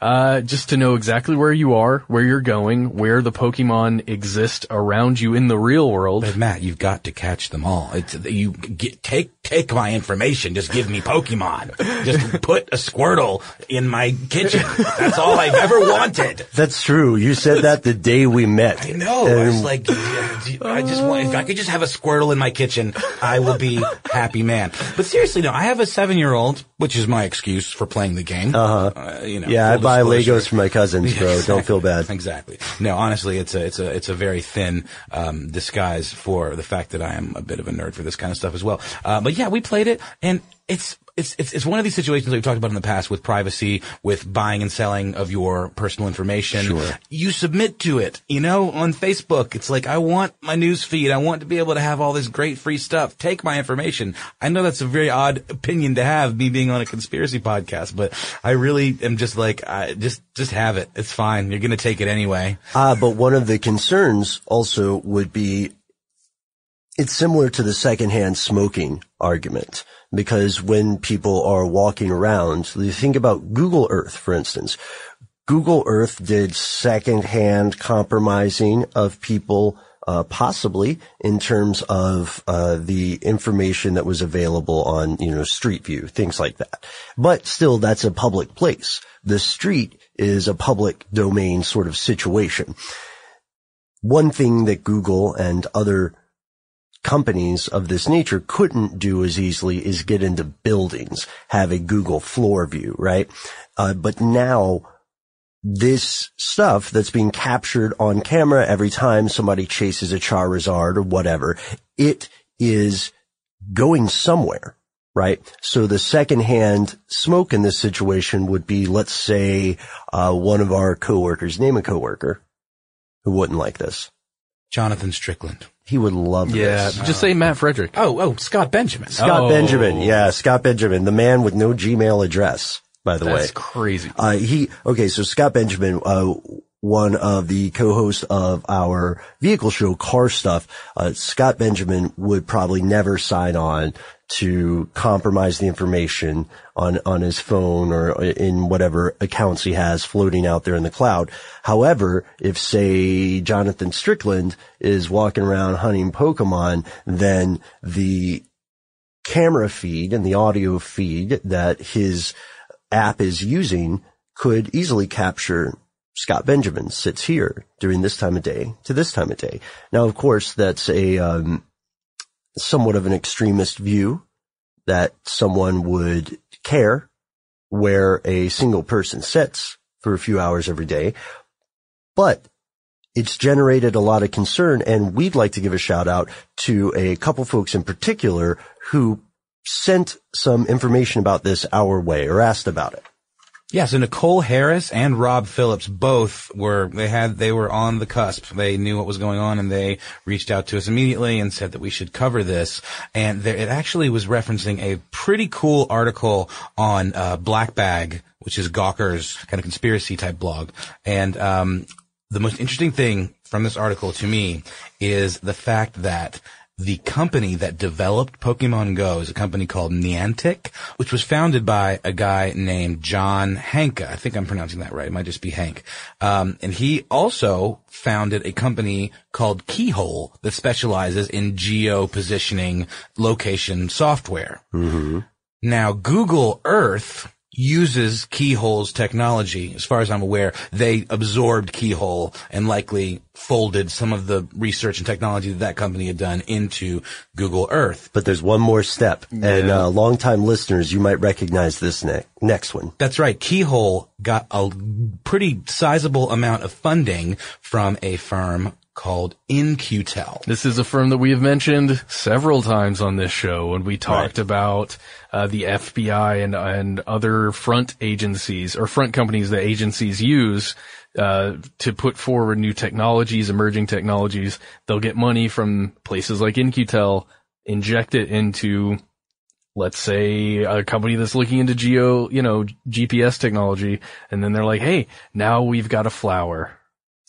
uh, just to know exactly where you are, where you're going, where the Pokemon exist around you in the real world. But Matt, you've got to catch them all. It's, you get, take, take my information. Just give me Pokemon. Just put a Squirtle in my kitchen. That's all I've ever wanted. That's true. You said that the day we met. I know. I was like, I just want, if I could just have a Squirtle in my kitchen, I will be happy man. But seriously, no, I have a seven year old, which which is my excuse for playing the game. Uh-huh. you know, yeah, I buy disclosure. Legos for my cousins, bro. Yeah, Don't feel bad. Exactly. No, honestly, it's a it's a it's a very thin um, disguise for the fact that I am a bit of a nerd for this kind of stuff as well. Uh, but yeah, we played it, and it's. It's, it's, it's one of these situations that we've talked about in the past with privacy, with buying and selling of your personal information. Sure. You submit to it, you know, on Facebook. It's like, I want my news feed. I want to be able to have all this great free stuff. Take my information. I know that's a very odd opinion to have, me being on a conspiracy podcast, but I really am just like, I just, just have it. It's fine. You're going to take it anyway. Ah, but one of the concerns also would be it's similar to the secondhand smoking argument because when people are walking around, you think about Google Earth, for instance. Google Earth did secondhand compromising of people, uh, possibly in terms of, uh, the information that was available on, you know, Street View, things like that. But still, that's a public place. The street is a public domain sort of situation. One thing that Google and other companies of this nature couldn't do as easily is get into buildings, have a Google floor view, right? Uh, but now this stuff that's being captured on camera every time somebody chases a Charizard or whatever, it is going somewhere, right? So the secondhand smoke in this situation would be, let's say, uh, one of our coworkers, name a coworker who wouldn't like this. Jonathan Strickland. He would love this. Yeah, this. just say Matt Frederick. Oh, oh, Scott Benjamin. Scott Oh. Benjamin. Yeah, Scott Benjamin, the man with no Gmail address, by the way. That's crazy. Uh, he, okay, so Scott Benjamin, uh, one of the co-hosts of our vehicle show, Car Stuff, uh, Scott Benjamin would probably never sign on to compromise the information on, on his phone or in whatever accounts he has floating out there in the cloud. However, if say Jonathan Strickland is walking around hunting Pokemon, then the camera feed and the audio feed that his app is using could easily capture Scott Benjamin sits here during this time of day to this time of day. Now, of course, that's a um, somewhat of an extremist view that someone would care where a single person sits for a few hours every day, but it's generated a lot of concern and we'd like to give a shout out to a couple folks in particular who sent some information about this our way or asked about it. Yeah, so Nicole Harris and Rob Phillips both were, they had, they were on the cusp. They knew what was going on and they reached out to us immediately and said that we should cover this. And there, it actually was referencing a pretty cool article on, uh, Black Bag, which is Gawker's kind of conspiracy type blog. And, um, the most interesting thing from this article to me is the fact that the company that developed Pokemon Go is a company called Niantic, which was founded by a guy named John Hanka. I think I'm pronouncing that right. It might just be Hank. Um, and he also founded a company called Keyhole that specializes in geo positioning location software. Mm-hmm. Now, Google Earth uses Keyhole's technology. As far as I'm aware, they absorbed Keyhole and likely folded some of the research and technology that that company had done into Google Earth. But there's one more step and, uh, longtime listeners, you might recognize this ne- next one. That's right. Keyhole got a pretty sizable amount of funding from a firm called In-Q-Tel. This is a firm that we have mentioned several times on this show when we talked about uh, the FBI and and other front agencies or front companies that agencies use uh, to put forward new technologies, emerging technologies. They'll get money from places like In-Q-Tel, inject it into let's say a company that's looking into geo, you know, GPS technology, and then they're like, hey, now we've got a flower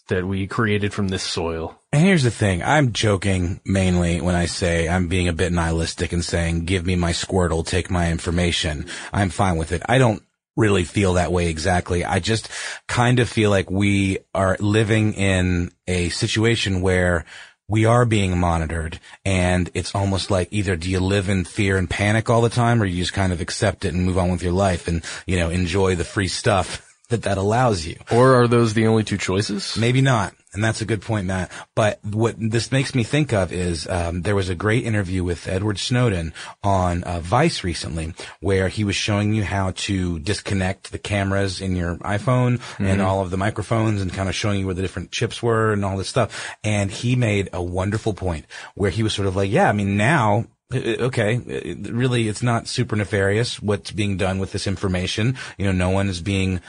that we created from this soil. And here's the thing. I'm joking mainly when I say I'm being a bit nihilistic and saying, give me my Squirtle, take my information. I'm fine with it. I don't really feel that way exactly. I just kind of feel like we are living in a situation where we are being monitored and it's almost like either do you live in fear and panic all the time or you just kind of accept it and move on with your life and, you know, enjoy the free stuff that that allows you. Or are those the only two choices? Maybe not. And that's a good point, Matt. But what this makes me think of is um, there was a great interview with Edward Snowden on uh, Vice recently, where he was showing you how to disconnect the cameras in your iPhone and Mhm. all of the microphones, and kind of showing you where the different chips were and all this stuff. And he made a wonderful point where he was sort of like, "Yeah, I mean now." uh, Okay, uh, really, it's not super nefarious what's being done with this information. You know, no one is being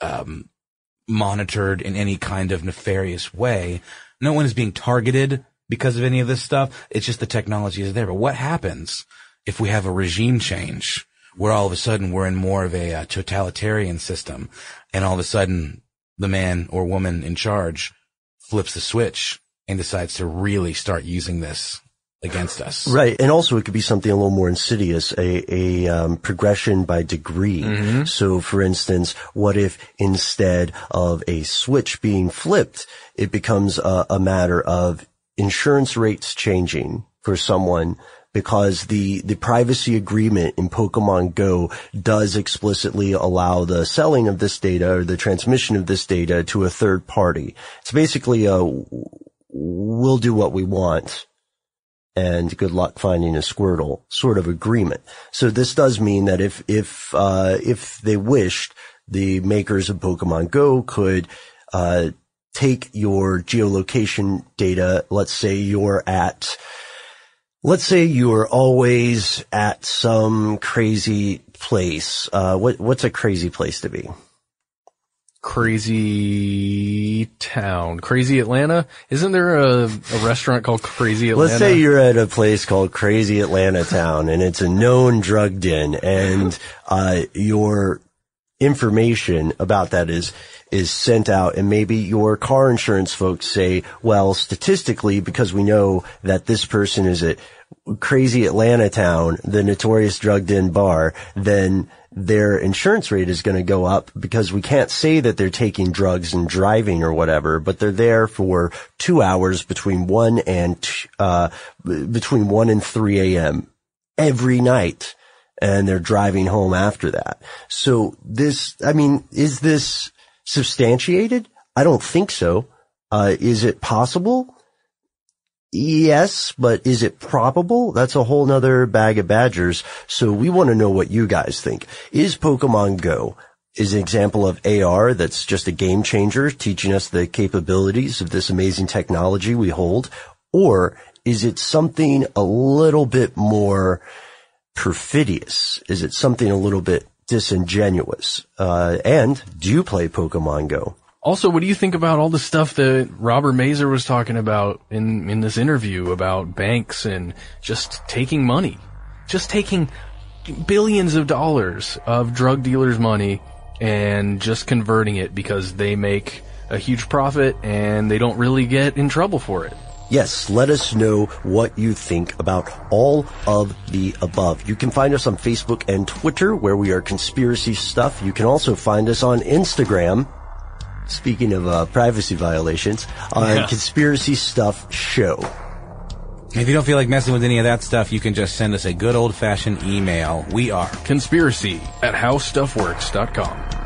um, monitored in any kind of nefarious way. No one is being targeted because of any of this stuff. It's just the technology is there. But what happens if we have a regime change where all of a sudden we're in more of a uh, totalitarian system and all of a sudden the man or woman in charge flips the switch and decides to really start using this against us? Right. And also it could be something a little more insidious, a, a um, progression by degree. So for instance, what if instead of a switch being flipped, it becomes a, a matter of insurance rates changing for someone because the, the privacy agreement in Pokemon Go does explicitly allow the selling of this data or the transmission of this data to a third party. It's basically a, we'll do what we want and good luck finding a Squirtle sort of agreement. So this does mean that if, if, uh, if they wished, the makers of Pokemon Go could, uh, take your geolocation data. Let's say you're at, let's say you're always at some crazy place. Uh, what, what's a crazy place to be? Crazy town. Crazy Atlanta? Isn't there a, a restaurant called Crazy Atlanta? Let's say you're at a place called Crazy Atlanta Town and it's a known drug den and, uh, your information about that is, is sent out and maybe your car insurance folks say, well, statistically, because we know that this person is at Crazy Atlanta Town, the notorious drug den bar, then their insurance rate is going to go up because we can't say that they're taking drugs and driving or whatever, but they're there for two hours between one and, uh, between one and 3 a.m. every night. And they're driving home after that. So this, I mean, is this substantiated? I don't think so. Uh, is it possible? Yes, but is it probable? That's a whole nother bag of badgers. So we want to know what you guys think. Is Pokemon Go is an example of AR that's just a game changer, teaching us the capabilities of this amazing technology we hold? Or is it something a little bit more perfidious? Is it something a little bit disingenuous? Uh, and do you play Pokemon Go? Also, what do you think about all the stuff that Robert Mazur was talking about in, in this interview about banks and just taking money? Just taking billions of dollars of drug dealers' money and just converting it because they make a huge profit and they don't really get in trouble for it. Yes, let us know what you think about all of the above. You can find us on Facebook and Twitter where we are conspiracy stuff. You can also find us on Instagram. Speaking of uh, privacy violations, on Yeah. conspiracy stuff show. If you don't feel like messing with any of that stuff, you can just send us a good old fashioned email. We are conspiracy at howstuffworks.com.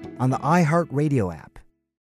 on the iHeartRadio app